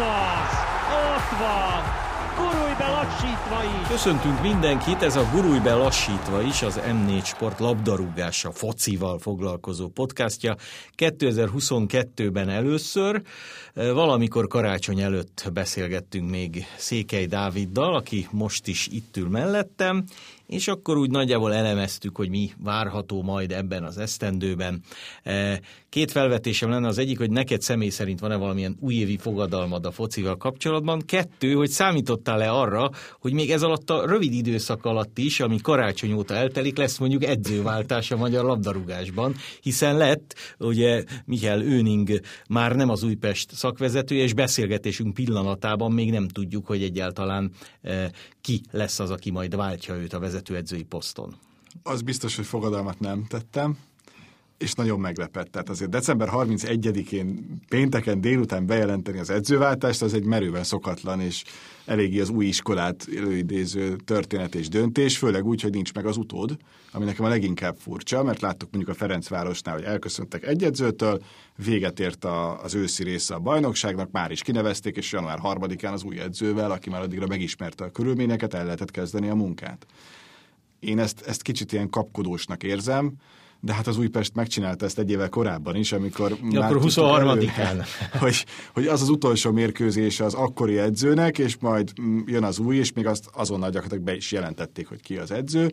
az! Ott van! Gurulj be lassítva is! Köszöntünk mindenkit, ez a Gurulj be lassítva is, az M4 Sport labdarúgása, focival foglalkozó podcastja. 2022-ben először, valamikor karácsony előtt beszélgettünk még Székely Dáviddal, aki most is itt ül mellettem, és akkor úgy nagyjából elemeztük, hogy mi várható majd ebben az esztendőben. E, két felvetésem lenne, az egyik, hogy neked személy szerint van-e valamilyen újévi fogadalmad a focival kapcsolatban. Kettő, hogy számítottál-e arra, hogy még ez alatt a rövid időszak alatt is, ami karácsony óta eltelik, lesz mondjuk edzőváltás a magyar labdarúgásban, hiszen lett, ugye Mihály Őning már nem az Újpest szakvezetője, és beszélgetésünk pillanatában még nem tudjuk, hogy egyáltalán e, ki lesz az, aki majd váltja őt a vezető vezetőedzői poszton? Az biztos, hogy fogadalmat nem tettem, és nagyon meglepett. Tehát azért december 31-én pénteken délután bejelenteni az edzőváltást, az egy merőben szokatlan, és eléggé az új iskolát előidéző történet és döntés, főleg úgy, hogy nincs meg az utód, ami nekem a leginkább furcsa, mert láttuk mondjuk a Ferencvárosnál, hogy elköszöntek egy edzőtől, véget ért a, az őszi része a bajnokságnak, már is kinevezték, és január 3-án az új edzővel, aki már addigra megismerte a körülményeket, el lehetett kezdeni a munkát. Én ezt, ezt kicsit ilyen kapkodósnak érzem, de hát az Újpest megcsinálta ezt egy évvel korábban is, amikor... Ja, akkor 23-án. Hogy, hogy az az utolsó mérkőzés az akkori edzőnek, és majd jön az új, és még azt azonnal gyakorlatilag be is jelentették, hogy ki az edző.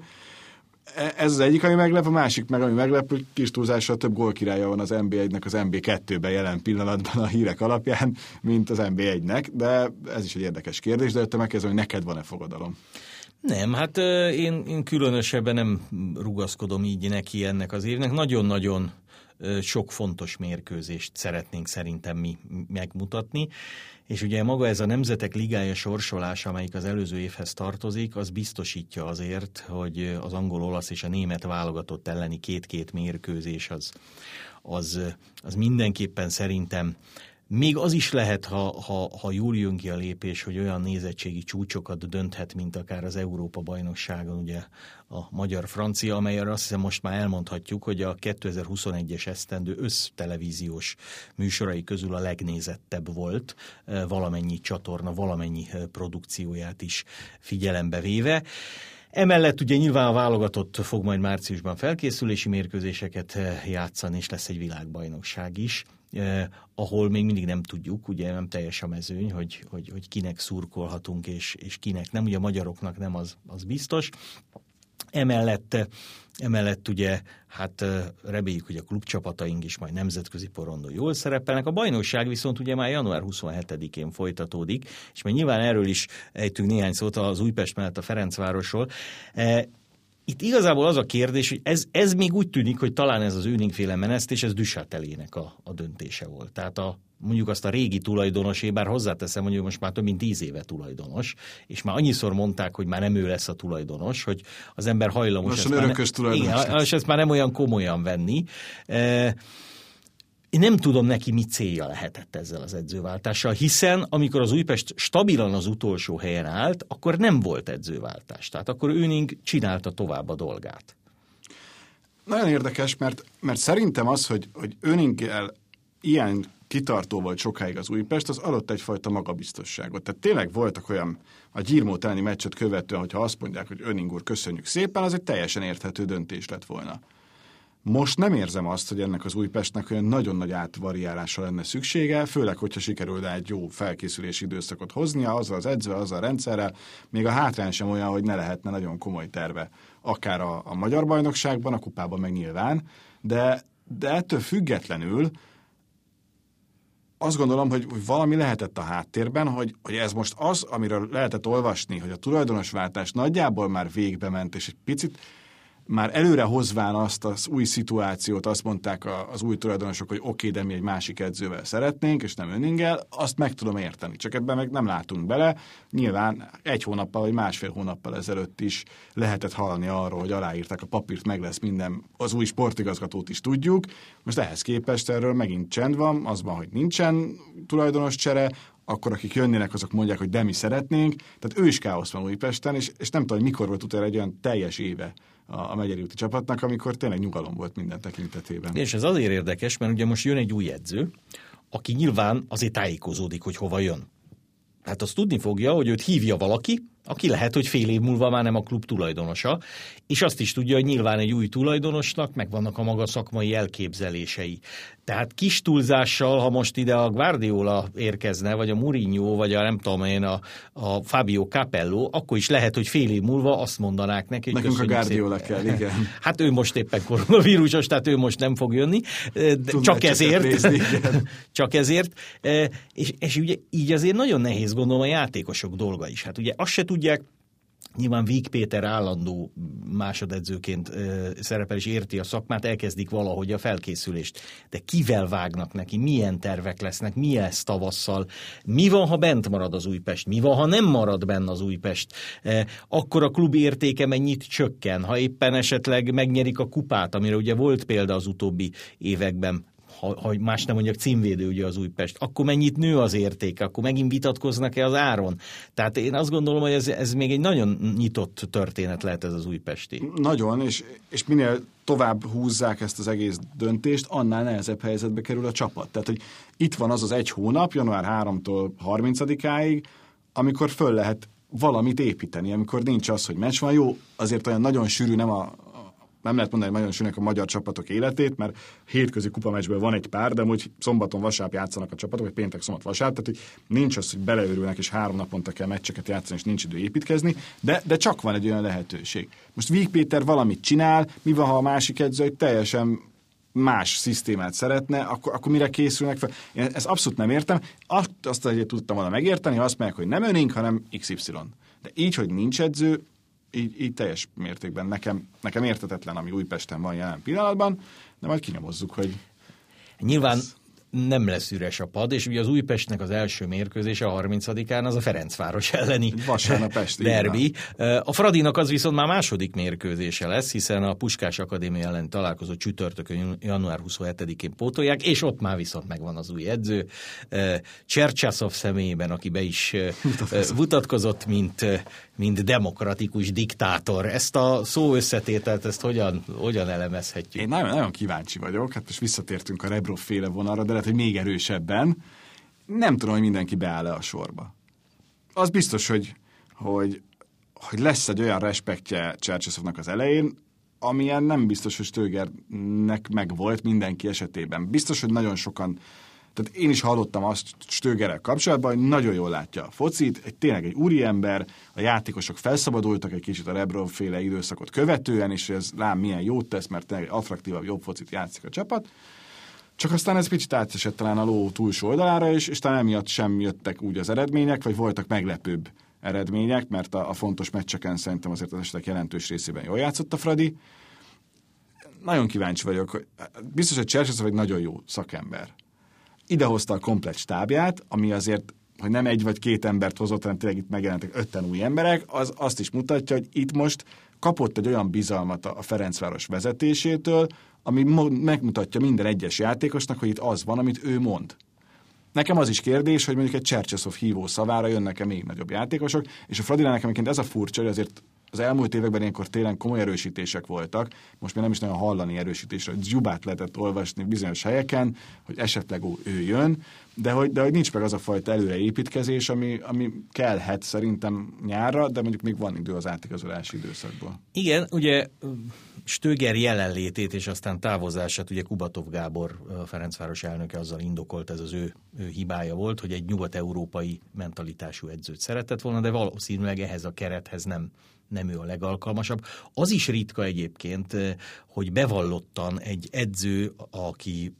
E, ez az egyik, ami meglep, a másik meg, ami meglep, hogy kis túlzással több gólkirálya van az NB1-nek az NB2-ben jelen pillanatban a hírek alapján, mint az NB1-nek, de ez is egy érdekes kérdés, de előtte megkezdem, hogy neked van-e fogadalom? Nem, hát én, én különösebben nem rugaszkodom így neki ennek az évnek. Nagyon-nagyon sok fontos mérkőzést szeretnénk szerintem mi megmutatni, és ugye maga ez a Nemzetek Ligája sorsolás, amelyik az előző évhez tartozik, az biztosítja azért, hogy az angol, olasz és a német válogatott elleni két-két mérkőzés az, az, az mindenképpen szerintem még az is lehet, ha, ha, ha jól jön ki a lépés, hogy olyan nézettségi csúcsokat dönthet, mint akár az Európa-bajnokságon, ugye a magyar-francia, amelyre azt hiszem most már elmondhatjuk, hogy a 2021-es esztendő össztelevíziós műsorai közül a legnézettebb volt, e, valamennyi csatorna, valamennyi e, produkcióját is figyelembe véve. Emellett ugye nyilván a válogatott fog majd márciusban felkészülési mérkőzéseket e, játszani, és lesz egy világbajnokság is eh, ahol még mindig nem tudjuk, ugye nem teljes a mezőny, hogy, hogy, hogy kinek szurkolhatunk és, és kinek nem, ugye a magyaroknak nem az, az biztos. Emellett, emellett ugye, hát reméljük, hogy a klubcsapataink is majd nemzetközi porondon jól szerepelnek. A bajnokság viszont ugye már január 27-én folytatódik, és majd nyilván erről is ejtünk néhány szót az Újpest mellett a Ferencvárosról. Itt igazából az a kérdés, hogy ez, ez még úgy tűnik, hogy talán ez az őninkféle menesztés, ez Düssatelének a, a döntése volt. Tehát a, mondjuk azt a régi tulajdonosé, bár hozzáteszem, hogy most már több mint tíz éve tulajdonos, és már annyiszor mondták, hogy már nem ő lesz a tulajdonos, hogy az ember hajlamos... Most ezt örökös ne, tulajdonos. Igen, és ezt már nem olyan komolyan venni. E, én nem tudom neki, mi célja lehetett ezzel az edzőváltással, hiszen amikor az Újpest stabilan az utolsó helyen állt, akkor nem volt edzőváltás. Tehát akkor Őning csinálta tovább a dolgát. Nagyon érdekes, mert, mert szerintem az, hogy, hogy Őninggel ilyen kitartó volt sokáig az Újpest, az adott egyfajta magabiztosságot. Tehát tényleg voltak olyan a Gyirmó elleni meccset követően, hogyha azt mondják, hogy Öning úr, köszönjük szépen, az egy teljesen érthető döntés lett volna. Most nem érzem azt, hogy ennek az Újpestnek olyan nagyon nagy átvariálásra lenne szüksége, főleg, hogyha sikerülne egy jó felkészülési időszakot hoznia, azzal az edzővel, azzal a rendszerrel, még a hátrány sem olyan, hogy ne lehetne nagyon komoly terve, akár a, a magyar bajnokságban, a kupában meg nyilván, de, de ettől függetlenül azt gondolom, hogy valami lehetett a háttérben, hogy, hogy ez most az, amiről lehetett olvasni, hogy a tulajdonosváltás nagyjából már végbe ment, és egy picit már előre hozván azt az új szituációt, azt mondták az új tulajdonosok, hogy oké, okay, de mi egy másik edzővel szeretnénk, és nem önninggel, azt meg tudom érteni. Csak ebben meg nem látunk bele. Nyilván egy hónappal vagy másfél hónappal ezelőtt is lehetett hallani arról, hogy aláírták a papírt, meg lesz minden, az új sportigazgatót is tudjuk. Most ehhez képest erről megint csend van, az van, hogy nincsen tulajdonos csere, akkor akik jönnének, azok mondják, hogy de mi szeretnénk. Tehát ő is káosz van Újpesten, és, és nem tudom, hogy mikor volt utána egy olyan teljes éve a, a megyeri úti csapatnak, amikor tényleg nyugalom volt minden tekintetében. És ez azért érdekes, mert ugye most jön egy új edző, aki nyilván azért tájékozódik, hogy hova jön. Hát azt tudni fogja, hogy őt hívja valaki, aki lehet, hogy fél év múlva már nem a klub tulajdonosa, és azt is tudja, hogy nyilván egy új tulajdonosnak megvannak a maga szakmai elképzelései. Tehát kis túlzással, ha most ide a Guardiola érkezne, vagy a Mourinho, vagy a nem tudom én, a, a Fabio Capello, akkor is lehet, hogy fél év múlva azt mondanák neki, hogy Nekünk a Guardiola szépen. kell, igen. Hát ő most éppen koronavírusos, tehát ő most nem fog jönni, de csak ezért. Nézni, csak ezért. És, és ugye így azért nagyon nehéz gondolom a játékosok dolga is. Hát ugye azt se tudják, Nyilván Víg Péter állandó másodedzőként szerepel és érti a szakmát, elkezdik valahogy a felkészülést. De kivel vágnak neki, milyen tervek lesznek, mi lesz tavasszal, mi van, ha bent marad az Újpest, mi van, ha nem marad benne az Újpest, akkor a klub értéke mennyit csökken, ha éppen esetleg megnyerik a kupát, amire ugye volt példa az utóbbi években, ha, ha más nem mondjak, címvédő ugye az Újpest, akkor mennyit nő az értéke, akkor megint vitatkoznak-e az áron? Tehát én azt gondolom, hogy ez, ez még egy nagyon nyitott történet lehet ez az újpesti. Nagyon, és, és minél tovább húzzák ezt az egész döntést, annál nehezebb helyzetbe kerül a csapat. Tehát, hogy itt van az az egy hónap, január 3-tól 30-áig, amikor föl lehet valamit építeni, amikor nincs az, hogy meccs van. Jó, azért olyan nagyon sűrű nem a, nem lehet mondani, hogy nagyon sűnek a magyar csapatok életét, mert hétközi kupameccsből van egy pár, de hogy szombaton, vasárnap játszanak a csapatok, vagy péntek, szombat, vasárnap, tehát hogy nincs az, hogy beleőrülnek, és három naponta kell meccseket játszani, és nincs idő építkezni, de, de csak van egy olyan lehetőség. Most Víg Péter valamit csinál, mi van, ha a másik edző egy teljesen más szisztémát szeretne, akkor, akkor mire készülnek fel? Én ezt abszolút nem értem. Azt, azt azért tudtam volna megérteni, azt mondják, hogy nem önénk, hanem XY. De így, hogy nincs edző, így, így teljes mértékben nekem, nekem értetetlen, ami Újpesten van jelen pillanatban, de majd kinyomozzuk, hogy... Nyilván nem lesz üres a pad, és ugye az Újpestnek az első mérkőzése a 30-án az a Ferencváros elleni Vasárnap esti. derbi. A Fradinak az viszont már második mérkőzése lesz, hiszen a Puskás Akadémia ellen találkozó csütörtökön január 27-én pótolják, és ott már viszont megvan az új edző. Csercsaszov személyében, aki be is mutatkozott, mint, mint demokratikus diktátor. Ezt a szó összetételt, ezt hogyan, hogyan elemezhetjük? Én nagyon, nagyon kíváncsi vagyok, hát most visszatértünk a Rebrov féle vonalra, de lehet, hogy még erősebben. Nem tudom, hogy mindenki beáll-e a sorba. Az biztos, hogy, hogy, hogy lesz egy olyan respektje Csercseszovnak az elején, amilyen nem biztos, hogy Stögernek megvolt mindenki esetében. Biztos, hogy nagyon sokan tehát én is hallottam azt Stögerrel kapcsolatban, hogy nagyon jól látja a focit, egy, tényleg egy úriember, a játékosok felszabadultak egy kicsit a Rebrov féle időszakot követően, és ez lám milyen jót tesz, mert tényleg attraktívabb, jobb focit játszik a csapat. Csak aztán ez picit átesett talán a ló túlsó oldalára, és, és talán emiatt sem jöttek úgy az eredmények, vagy voltak meglepőbb eredmények, mert a, a fontos meccseken szerintem azért az esetek jelentős részében jól játszott a Fradi. Nagyon kíváncsi vagyok. Biztos, hogy Csercseszov egy nagyon jó szakember. Idehozta a komplet stábját, ami azért hogy nem egy vagy két embert hozott, hanem tényleg itt megjelentek ötten új emberek, az azt is mutatja, hogy itt most kapott egy olyan bizalmat a Ferencváros vezetésétől, ami megmutatja minden egyes játékosnak, hogy itt az van, amit ő mond. Nekem az is kérdés, hogy mondjuk egy Csercseszov hívó szavára jönnek-e még nagyobb játékosok, és a Fradinál nekem ez a furcsa, hogy azért az elmúlt években ilyenkor télen komoly erősítések voltak, most még nem is nagyon hallani erősítésre, hogy Zsubát lehetett olvasni bizonyos helyeken, hogy esetleg ó, ő jön, de hogy, de hogy nincs meg az a fajta előreépítkezés, ami, ami kellhet szerintem nyárra, de mondjuk még van idő az átigazolási időszakból. Igen, ugye Stöger jelenlétét és aztán távozását ugye Kubatov Gábor Ferencváros elnöke azzal indokolt, ez az ő, ő hibája volt, hogy egy nyugat-európai mentalitású edzőt szeretett volna, de valószínűleg ehhez a kerethez nem nem ő a legalkalmasabb. Az is ritka egyébként, hogy bevallottan egy edző, aki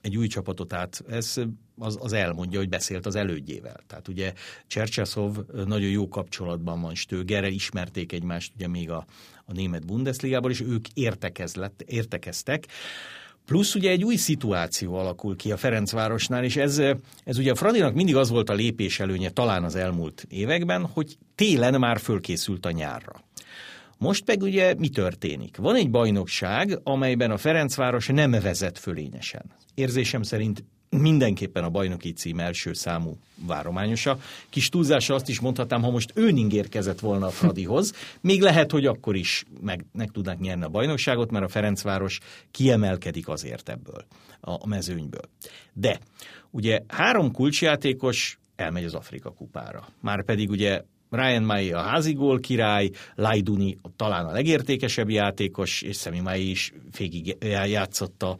egy új csapatot át, ez az, az elmondja, hogy beszélt az elődjével. Tehát ugye Csercseszov nagyon jó kapcsolatban van Stögerrel, ismerték egymást ugye még a, a német Bundesligából, és ők értekezlet, értekeztek. Plusz ugye egy új szituáció alakul ki a Ferencvárosnál, és ez, ez ugye a Fradinak mindig az volt a lépés előnye talán az elmúlt években, hogy télen már fölkészült a nyárra. Most meg ugye mi történik? Van egy bajnokság, amelyben a Ferencváros nem vezet fölényesen. Érzésem szerint mindenképpen a bajnoki cím első számú várományosa. Kis túlzással azt is mondhatnám, ha most Őning érkezett volna a Fradihoz, még lehet, hogy akkor is meg, meg tudnak nyerni a bajnokságot, mert a Ferencváros kiemelkedik azért ebből a mezőnyből. De ugye három kulcsjátékos elmegy az Afrika kupára. Már pedig ugye Ryan Mai a házigól király, Lajduni talán a legértékesebb játékos, és Szemi Mai is végig játszotta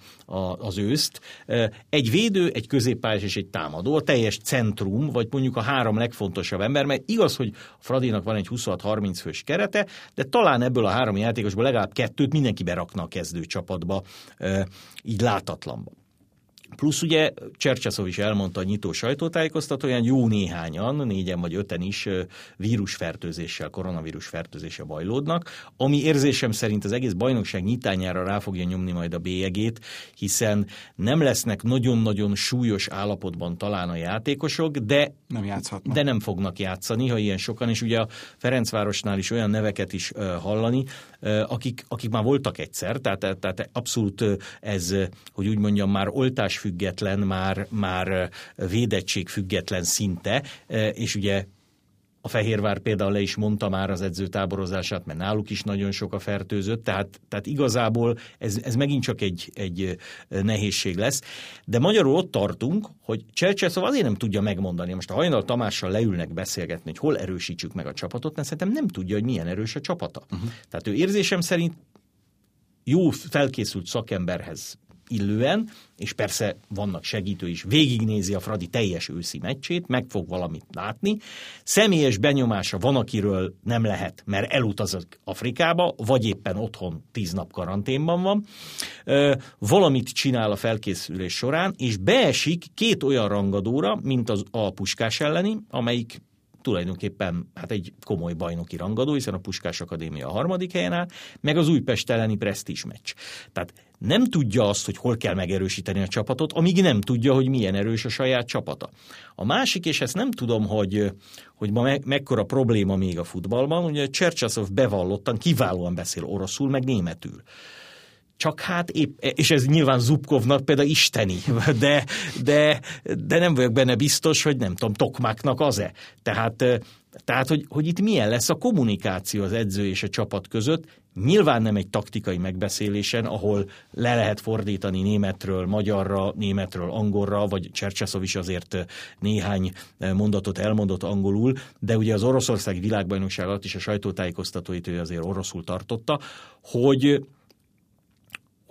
az őszt. Egy védő, egy középpályás és egy támadó, a teljes centrum, vagy mondjuk a három legfontosabb ember, mert igaz, hogy Fradinak van egy 26-30 fős kerete, de talán ebből a három játékosból legalább kettőt mindenki berakna a kezdőcsapatba, így látatlanba. Plusz ugye Csercseszov is elmondta a nyitó sajtótájékoztatóján, jó néhányan, négyen vagy öten is vírusfertőzéssel, koronavírus fertőzése bajlódnak, ami érzésem szerint az egész bajnokság nyitányára rá fogja nyomni majd a bélyegét, hiszen nem lesznek nagyon-nagyon súlyos állapotban talán a játékosok, de nem, játszhatnak. de nem fognak játszani, ha ilyen sokan, és ugye a Ferencvárosnál is olyan neveket is hallani, akik, akik már voltak egyszer, tehát, tehát abszolút ez, hogy úgy mondjam, már oltás független, már, már védettség független szinte, és ugye a Fehérvár például le is mondta már az edzőtáborozását, mert náluk is nagyon sok a fertőzött, tehát, tehát igazából ez, ez megint csak egy, egy nehézség lesz. De magyarul ott tartunk, hogy Csercseszov azért nem tudja megmondani, most a Hajnal Tamással leülnek beszélgetni, hogy hol erősítsük meg a csapatot, mert szerintem nem tudja, hogy milyen erős a csapata. Uh-huh. Tehát ő érzésem szerint jó felkészült szakemberhez illően, és persze vannak segítő is, végignézi a Fradi teljes őszi meccsét, meg fog valamit látni. Személyes benyomása van, akiről nem lehet, mert elutazik Afrikába, vagy éppen otthon tíz nap karanténban van. Valamit csinál a felkészülés során, és beesik két olyan rangadóra, mint az a Puskás elleni, amelyik tulajdonképpen hát egy komoly bajnoki rangadó, hiszen a Puskás Akadémia a harmadik helyen áll, meg az Újpest elleni presztis meccs. Tehát nem tudja azt, hogy hol kell megerősíteni a csapatot, amíg nem tudja, hogy milyen erős a saját csapata. A másik, és ezt nem tudom, hogy, hogy ma me- mekkora probléma még a futballban, ugye Csercsaszov bevallottan kiválóan beszél oroszul, meg németül csak hát épp, és ez nyilván Zubkovnak például isteni, de, de, de nem vagyok benne biztos, hogy nem tudom, Tokmáknak az-e. Tehát, tehát hogy, hogy itt milyen lesz a kommunikáció az edző és a csapat között, Nyilván nem egy taktikai megbeszélésen, ahol le lehet fordítani németről magyarra, németről angolra, vagy Csercseszov is azért néhány mondatot elmondott angolul, de ugye az Oroszország világbajnokság alatt is a sajtótájékoztatóit ő azért oroszul tartotta, hogy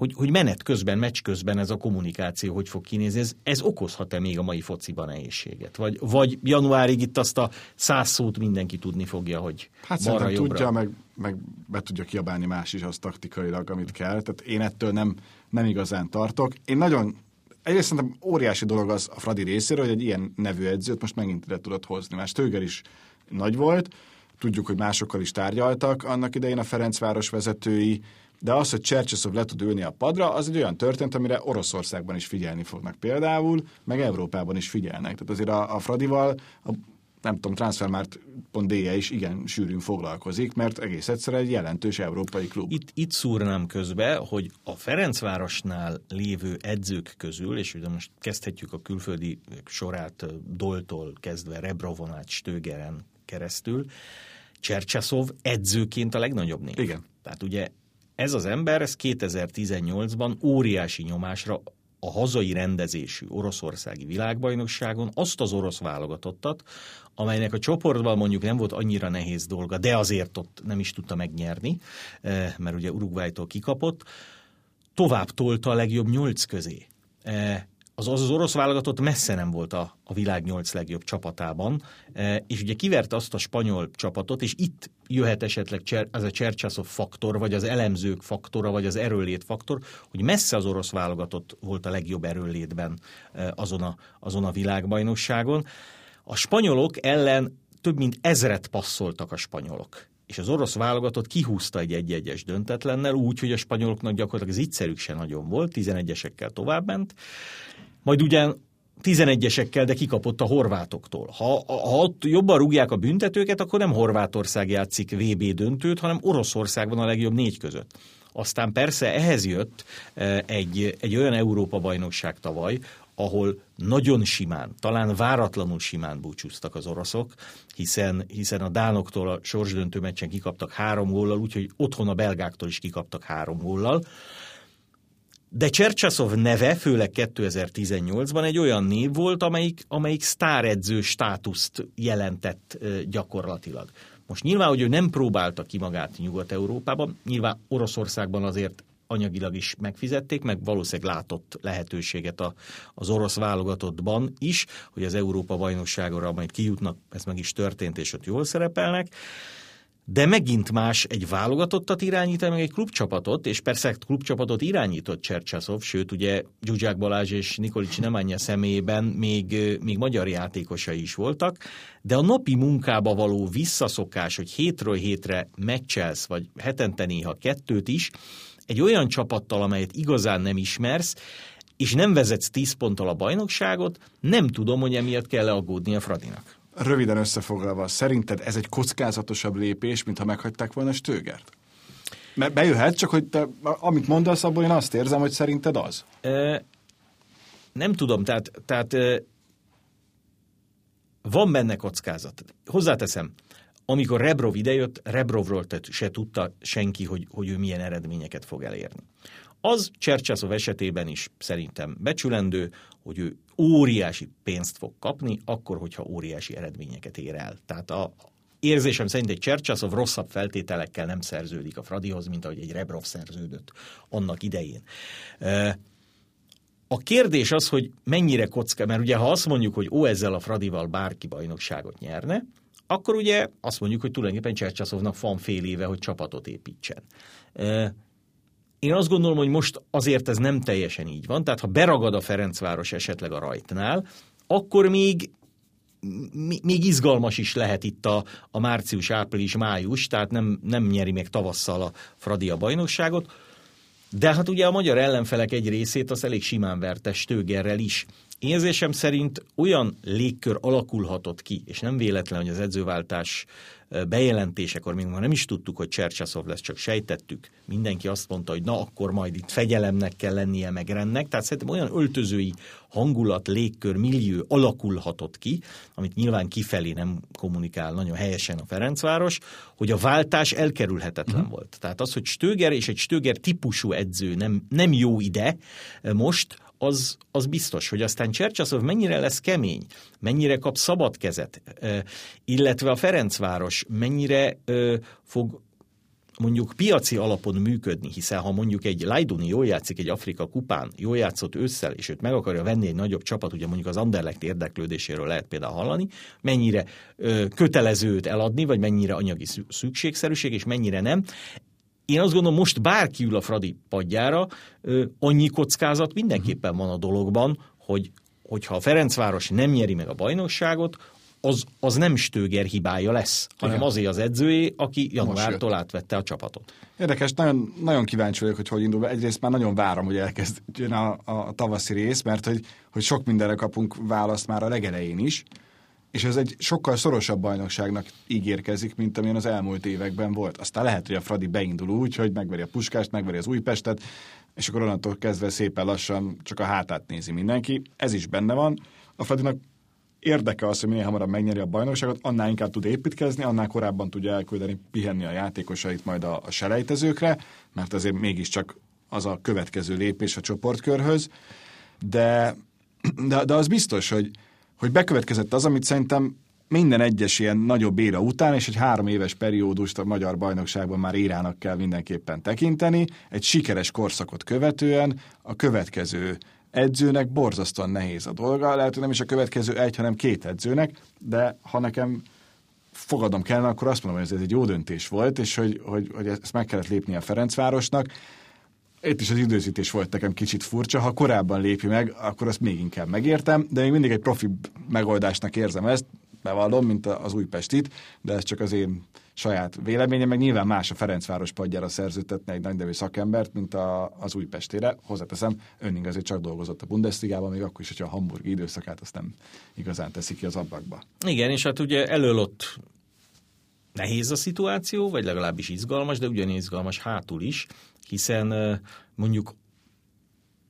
hogy, hogy menet közben, meccs közben ez a kommunikáció hogy fog kinézni, ez, ez okozhat-e még a mai fociban nehézséget? Vagy, vagy januárig itt azt a száz szót mindenki tudni fogja, hogy Hát szerintem tudja, meg, meg be tudja kiabálni más is az taktikailag, amit kell. Tehát én ettől nem, nem igazán tartok. Én nagyon egyrészt szerintem óriási dolog az a Fradi részéről, hogy egy ilyen nevű edzőt most megint ide tudott hozni. Más Tőger is nagy volt, tudjuk, hogy másokkal is tárgyaltak annak idején a Ferencváros vezetői, de az, hogy Csercseszov le tud ülni a padra, az egy olyan történt, amire Oroszországban is figyelni fognak például, meg Európában is figyelnek. Tehát azért a, a Fradival a nem tudom, transfermárt.de is igen sűrűn foglalkozik, mert egész egyszer egy jelentős európai klub. Itt, itt szúrnám közbe, hogy a Ferencvárosnál lévő edzők közül, és ugye most kezdhetjük a külföldi sorát Doltól kezdve Rebrovonát, Stögeren keresztül, Csercseszov edzőként a legnagyobb név. Igen. Tehát ugye ez az ember, ez 2018-ban óriási nyomásra a hazai rendezésű oroszországi világbajnokságon azt az orosz válogatottat, amelynek a csoportban mondjuk nem volt annyira nehéz dolga, de azért ott nem is tudta megnyerni, eh, mert ugye Uruguaytól kikapott, tovább tolta a legjobb nyolc közé. Eh, az, az, az orosz válogatott messze nem volt a, a világ nyolc legjobb csapatában, e, és ugye kiverte azt a spanyol csapatot, és itt jöhet esetleg az a Csercsaszov faktor, vagy az elemzők faktora, vagy az erőlét faktor, hogy messze az orosz válogatott volt a legjobb erőlétben e, azon a, azon a világbajnokságon. A spanyolok ellen több mint ezret passzoltak a spanyolok és az orosz válogatott kihúzta egy egy-egyes döntetlennel, úgy, hogy a spanyoloknak gyakorlatilag az ígyszerük se nagyon volt, 11-esekkel továbbment, majd ugyan 11-esekkel, de kikapott a horvátoktól. Ha, ha ott jobban rúgják a büntetőket, akkor nem Horvátország játszik VB döntőt, hanem Oroszország van a legjobb négy között. Aztán persze ehhez jött e, egy, egy olyan Európa-bajnokság tavaly, ahol nagyon simán, talán váratlanul simán búcsúztak az oroszok, hiszen, hiszen a dánoktól a sorsdöntő meccsen kikaptak három góllal, úgyhogy otthon a belgáktól is kikaptak három góllal De Csercsaszov neve, főleg 2018-ban egy olyan név volt, amelyik, amelyik sztáredző státuszt jelentett gyakorlatilag. Most nyilván, hogy ő nem próbálta ki magát Nyugat-Európában, nyilván Oroszországban azért anyagilag is megfizették, meg valószínűleg látott lehetőséget a, az orosz válogatottban is, hogy az Európa bajnokságra majd kijutnak, ez meg is történt, és ott jól szerepelnek. De megint más egy válogatottat irányítani, meg egy klubcsapatot, és persze klubcsapatot irányított Csercsaszov, sőt ugye Zsuzsák Balázs és Nikolics Nemanja személyében még, még magyar játékosai is voltak, de a napi munkába való visszaszokás, hogy hétről hétre meccselsz, vagy hetente néha kettőt is, egy olyan csapattal, amelyet igazán nem ismersz, és nem vezetsz 10 ponttal a bajnokságot, nem tudom, hogy emiatt kell aggódni a Fradinak. Röviden összefoglalva, szerinted ez egy kockázatosabb lépés, mint ha meghagyták volna Stögert? Mert bejöhet, csak hogy te, amit mondasz, abból én azt érzem, hogy szerinted az. E, nem tudom, tehát, tehát e, van benne kockázat. Hozzáteszem, amikor Rebrov idejött, Rebrovról se tudta senki, hogy, hogy ő milyen eredményeket fog elérni. Az Csercsaszov esetében is szerintem becsülendő, hogy ő óriási pénzt fog kapni, akkor, hogyha óriási eredményeket ér el. Tehát a, érzésem szerint egy Csercsaszov rosszabb feltételekkel nem szerződik a Fradihoz, mint ahogy egy Rebrov szerződött annak idején. A kérdés az, hogy mennyire kocka, mert ugye ha azt mondjuk, hogy ó, ezzel a Fradival bárki bajnokságot nyerne, akkor ugye azt mondjuk, hogy tulajdonképpen Csercsaszovnak van fél éve, hogy csapatot építsen. Én azt gondolom, hogy most azért ez nem teljesen így van, tehát ha beragad a Ferencváros esetleg a rajtnál, akkor még még izgalmas is lehet itt a, a március, április, május, tehát nem, nem nyeri még tavasszal a Fradi a bajnokságot. De hát ugye a magyar ellenfelek egy részét az elég simán verte Stögerrel is. Érzésem szerint olyan légkör alakulhatott ki, és nem véletlen, hogy az edzőváltás bejelentésekor, még nem is tudtuk, hogy Csercsaszov lesz, csak sejtettük. Mindenki azt mondta, hogy na akkor majd itt fegyelemnek kell lennie, meg rendnek. Tehát szerintem olyan öltözői hangulat, légkör, millió alakulhatott ki, amit nyilván kifelé nem kommunikál nagyon helyesen a Ferencváros, hogy a váltás elkerülhetetlen uh-huh. volt. Tehát az, hogy Stöger és egy Stöger típusú edző nem, nem jó ide most, az, az biztos, hogy aztán Csercsaszov mennyire lesz kemény, mennyire kap szabad kezet, illetve a Ferencváros mennyire fog mondjuk piaci alapon működni, hiszen ha mondjuk egy Lajduni jól játszik egy Afrika kupán, jól játszott ősszel, és őt meg akarja venni egy nagyobb csapat, ugye mondjuk az Anderlecht érdeklődéséről lehet például hallani, mennyire ö, kötelező őt eladni, vagy mennyire anyagi szükségszerűség, és mennyire nem. Én azt gondolom, most bárki ül a Fradi padjára, annyi kockázat mindenképpen van a dologban, hogy hogyha a Ferencváros nem nyeri meg a bajnokságot, az, az nem Stöger hibája lesz, hanem Igen. azért az edzőjé, aki januártól átvette a csapatot. Érdekes, nagyon, nagyon kíváncsi vagyok, hogy hogy indul. Egyrészt már nagyon várom, hogy elkezdjön a, a tavaszi rész, mert hogy, hogy sok mindenre kapunk választ már a legelején is és ez egy sokkal szorosabb bajnokságnak ígérkezik, mint amilyen az elmúlt években volt. Aztán lehet, hogy a Fradi beindul úgy, hogy megveri a Puskást, megveri az Újpestet, és akkor onnantól kezdve szépen lassan csak a hátát nézi mindenki. Ez is benne van. A Fradinak érdeke az, hogy minél hamarabb megnyeri a bajnokságot, annál inkább tud építkezni, annál korábban tudja elküldeni, pihenni a játékosait majd a, a selejtezőkre, mert azért mégiscsak az a következő lépés a csoportkörhöz. De, de, de az biztos, hogy, hogy bekövetkezett az, amit szerintem minden egyes ilyen nagyobb éra után, és egy három éves periódust a magyar bajnokságban már érának kell mindenképpen tekinteni, egy sikeres korszakot követően a következő edzőnek borzasztóan nehéz a dolga, lehet, hogy nem is a következő egy, hanem két edzőnek, de ha nekem fogadom kellene, akkor azt mondom, hogy ez egy jó döntés volt, és hogy, hogy, hogy ezt meg kellett lépni a Ferencvárosnak, itt is az időzítés volt nekem kicsit furcsa, ha korábban lépi meg, akkor azt még inkább megértem, de még mindig egy profi megoldásnak érzem ezt, bevallom, mint az Újpestit, de ez csak az én saját véleményem, meg nyilván más a Ferencváros padjára szerződtetni egy nevű szakembert, mint a, az Újpestére. Hozzáteszem, önning azért csak dolgozott a Bundesligában, még akkor is, hogyha a hamburgi időszakát azt nem igazán teszi ki az ablakba. Igen, és hát ugye előlott nehéz a szituáció, vagy legalábbis izgalmas, de ugyanígy izgalmas hátul is, hiszen mondjuk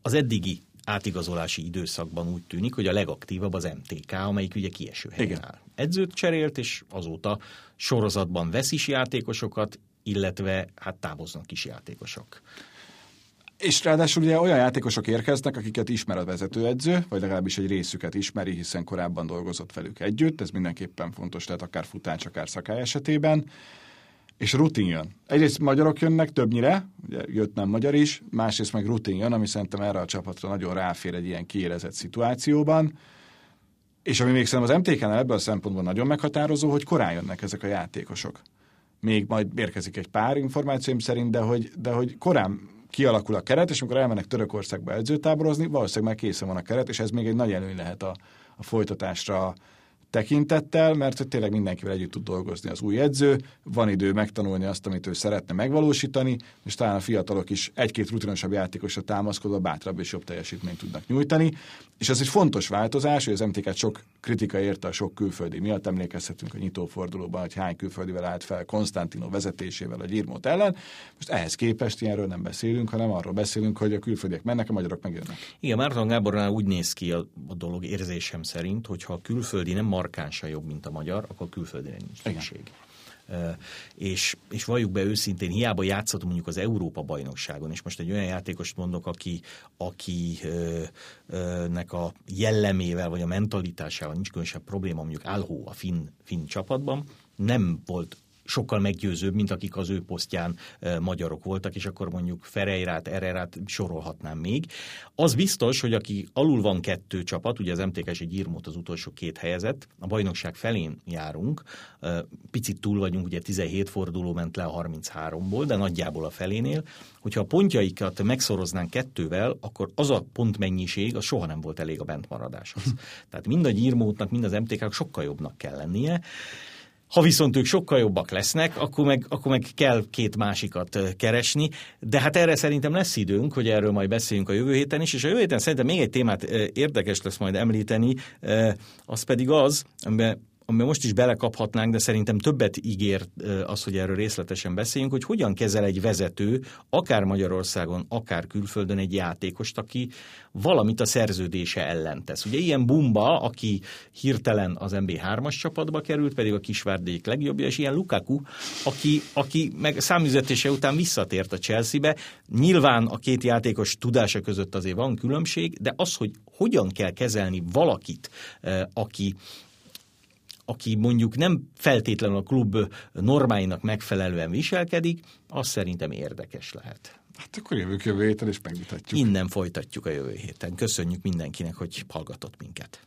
az eddigi átigazolási időszakban úgy tűnik, hogy a legaktívabb az MTK, amelyik ugye kieső helyen áll. Edzőt cserélt, és azóta sorozatban vesz is játékosokat, illetve hát távoznak is játékosok. És ráadásul ugye olyan játékosok érkeznek, akiket ismer a vezetőedző, vagy legalábbis egy részüket ismeri, hiszen korábban dolgozott velük együtt, ez mindenképpen fontos lehet akár futás, akár szakály esetében, és rutin jön. Egyrészt magyarok jönnek többnyire, ugye jött nem magyar is, másrészt meg rutin jön, ami szerintem erre a csapatra nagyon ráfér egy ilyen kiérezett szituációban, és ami még szerintem az MTK-nál ebből a szempontból nagyon meghatározó, hogy korán jönnek ezek a játékosok. Még majd érkezik egy pár információim szerint, de hogy, de hogy korán kialakul a keret, és amikor elmennek Törökországba edzőtáborozni, valószínűleg már készen van a keret, és ez még egy nagy előny lehet a, a folytatásra tekintettel, mert tényleg mindenkivel együtt tud dolgozni az új edző, van idő megtanulni azt, amit ő szeretne megvalósítani, és talán a fiatalok is egy-két rutinosabb játékosra támaszkodva bátrabb és jobb teljesítményt tudnak nyújtani. És ez egy fontos változás, hogy az MTK sok kritika érte a sok külföldi miatt, emlékezhetünk a nyitófordulóban, hogy hány külföldivel állt fel Konstantino vezetésével a Gyirmót ellen. Most ehhez képest ilyenről nem beszélünk, hanem arról beszélünk, hogy a külföldiek mennek, a magyarok megjönnek. Igen, Márton Gábornál úgy néz ki a, a dolog érzésem szerint, hogy ha a külföldi nem markánsan jobb, mint a magyar, akkor külföldire nincs szükség. És, és valljuk be őszintén, hiába játszott mondjuk az Európa bajnokságon, és most egy olyan játékost mondok, aki, akinek a jellemével vagy a mentalitásával nincs különösebb probléma, mondjuk Álhó a finn, finn csapatban, nem volt sokkal meggyőzőbb, mint akik az ő posztján magyarok voltak, és akkor mondjuk Ferreirát, Ererát sorolhatnám még. Az biztos, hogy aki alul van kettő csapat, ugye az MTK egy írmót az utolsó két helyezett, a bajnokság felén járunk, picit túl vagyunk, ugye 17 forduló ment le a 33-ból, de nagyjából a felénél, hogyha a pontjaikat megszoroznánk kettővel, akkor az a pontmennyiség, az soha nem volt elég a bentmaradáshoz. Tehát mind a gyírmótnak, mind az MTK-nak sokkal jobbnak kell lennie, ha viszont ők sokkal jobbak lesznek, akkor meg, akkor meg kell két másikat keresni, de hát erre szerintem lesz időnk, hogy erről majd beszéljünk a jövő héten is, és a jövő héten szerintem még egy témát érdekes lesz majd említeni, az pedig az, amiben amiben most is belekaphatnánk, de szerintem többet ígér az, hogy erről részletesen beszéljünk, hogy hogyan kezel egy vezető, akár Magyarországon, akár külföldön egy játékost, aki valamit a szerződése ellen tesz. Ugye ilyen Bumba, aki hirtelen az MB3-as csapatba került, pedig a Kisvárdék legjobbja, és ilyen Lukaku, aki, aki meg számüzetése után visszatért a Chelsea-be. Nyilván a két játékos tudása között azért van különbség, de az, hogy hogyan kell kezelni valakit, aki aki mondjuk nem feltétlenül a klub normáinak megfelelően viselkedik, az szerintem érdekes lehet. Hát akkor jövők jövő héten és megmutatjuk. Innen folytatjuk a jövő héten. Köszönjük mindenkinek, hogy hallgatott minket.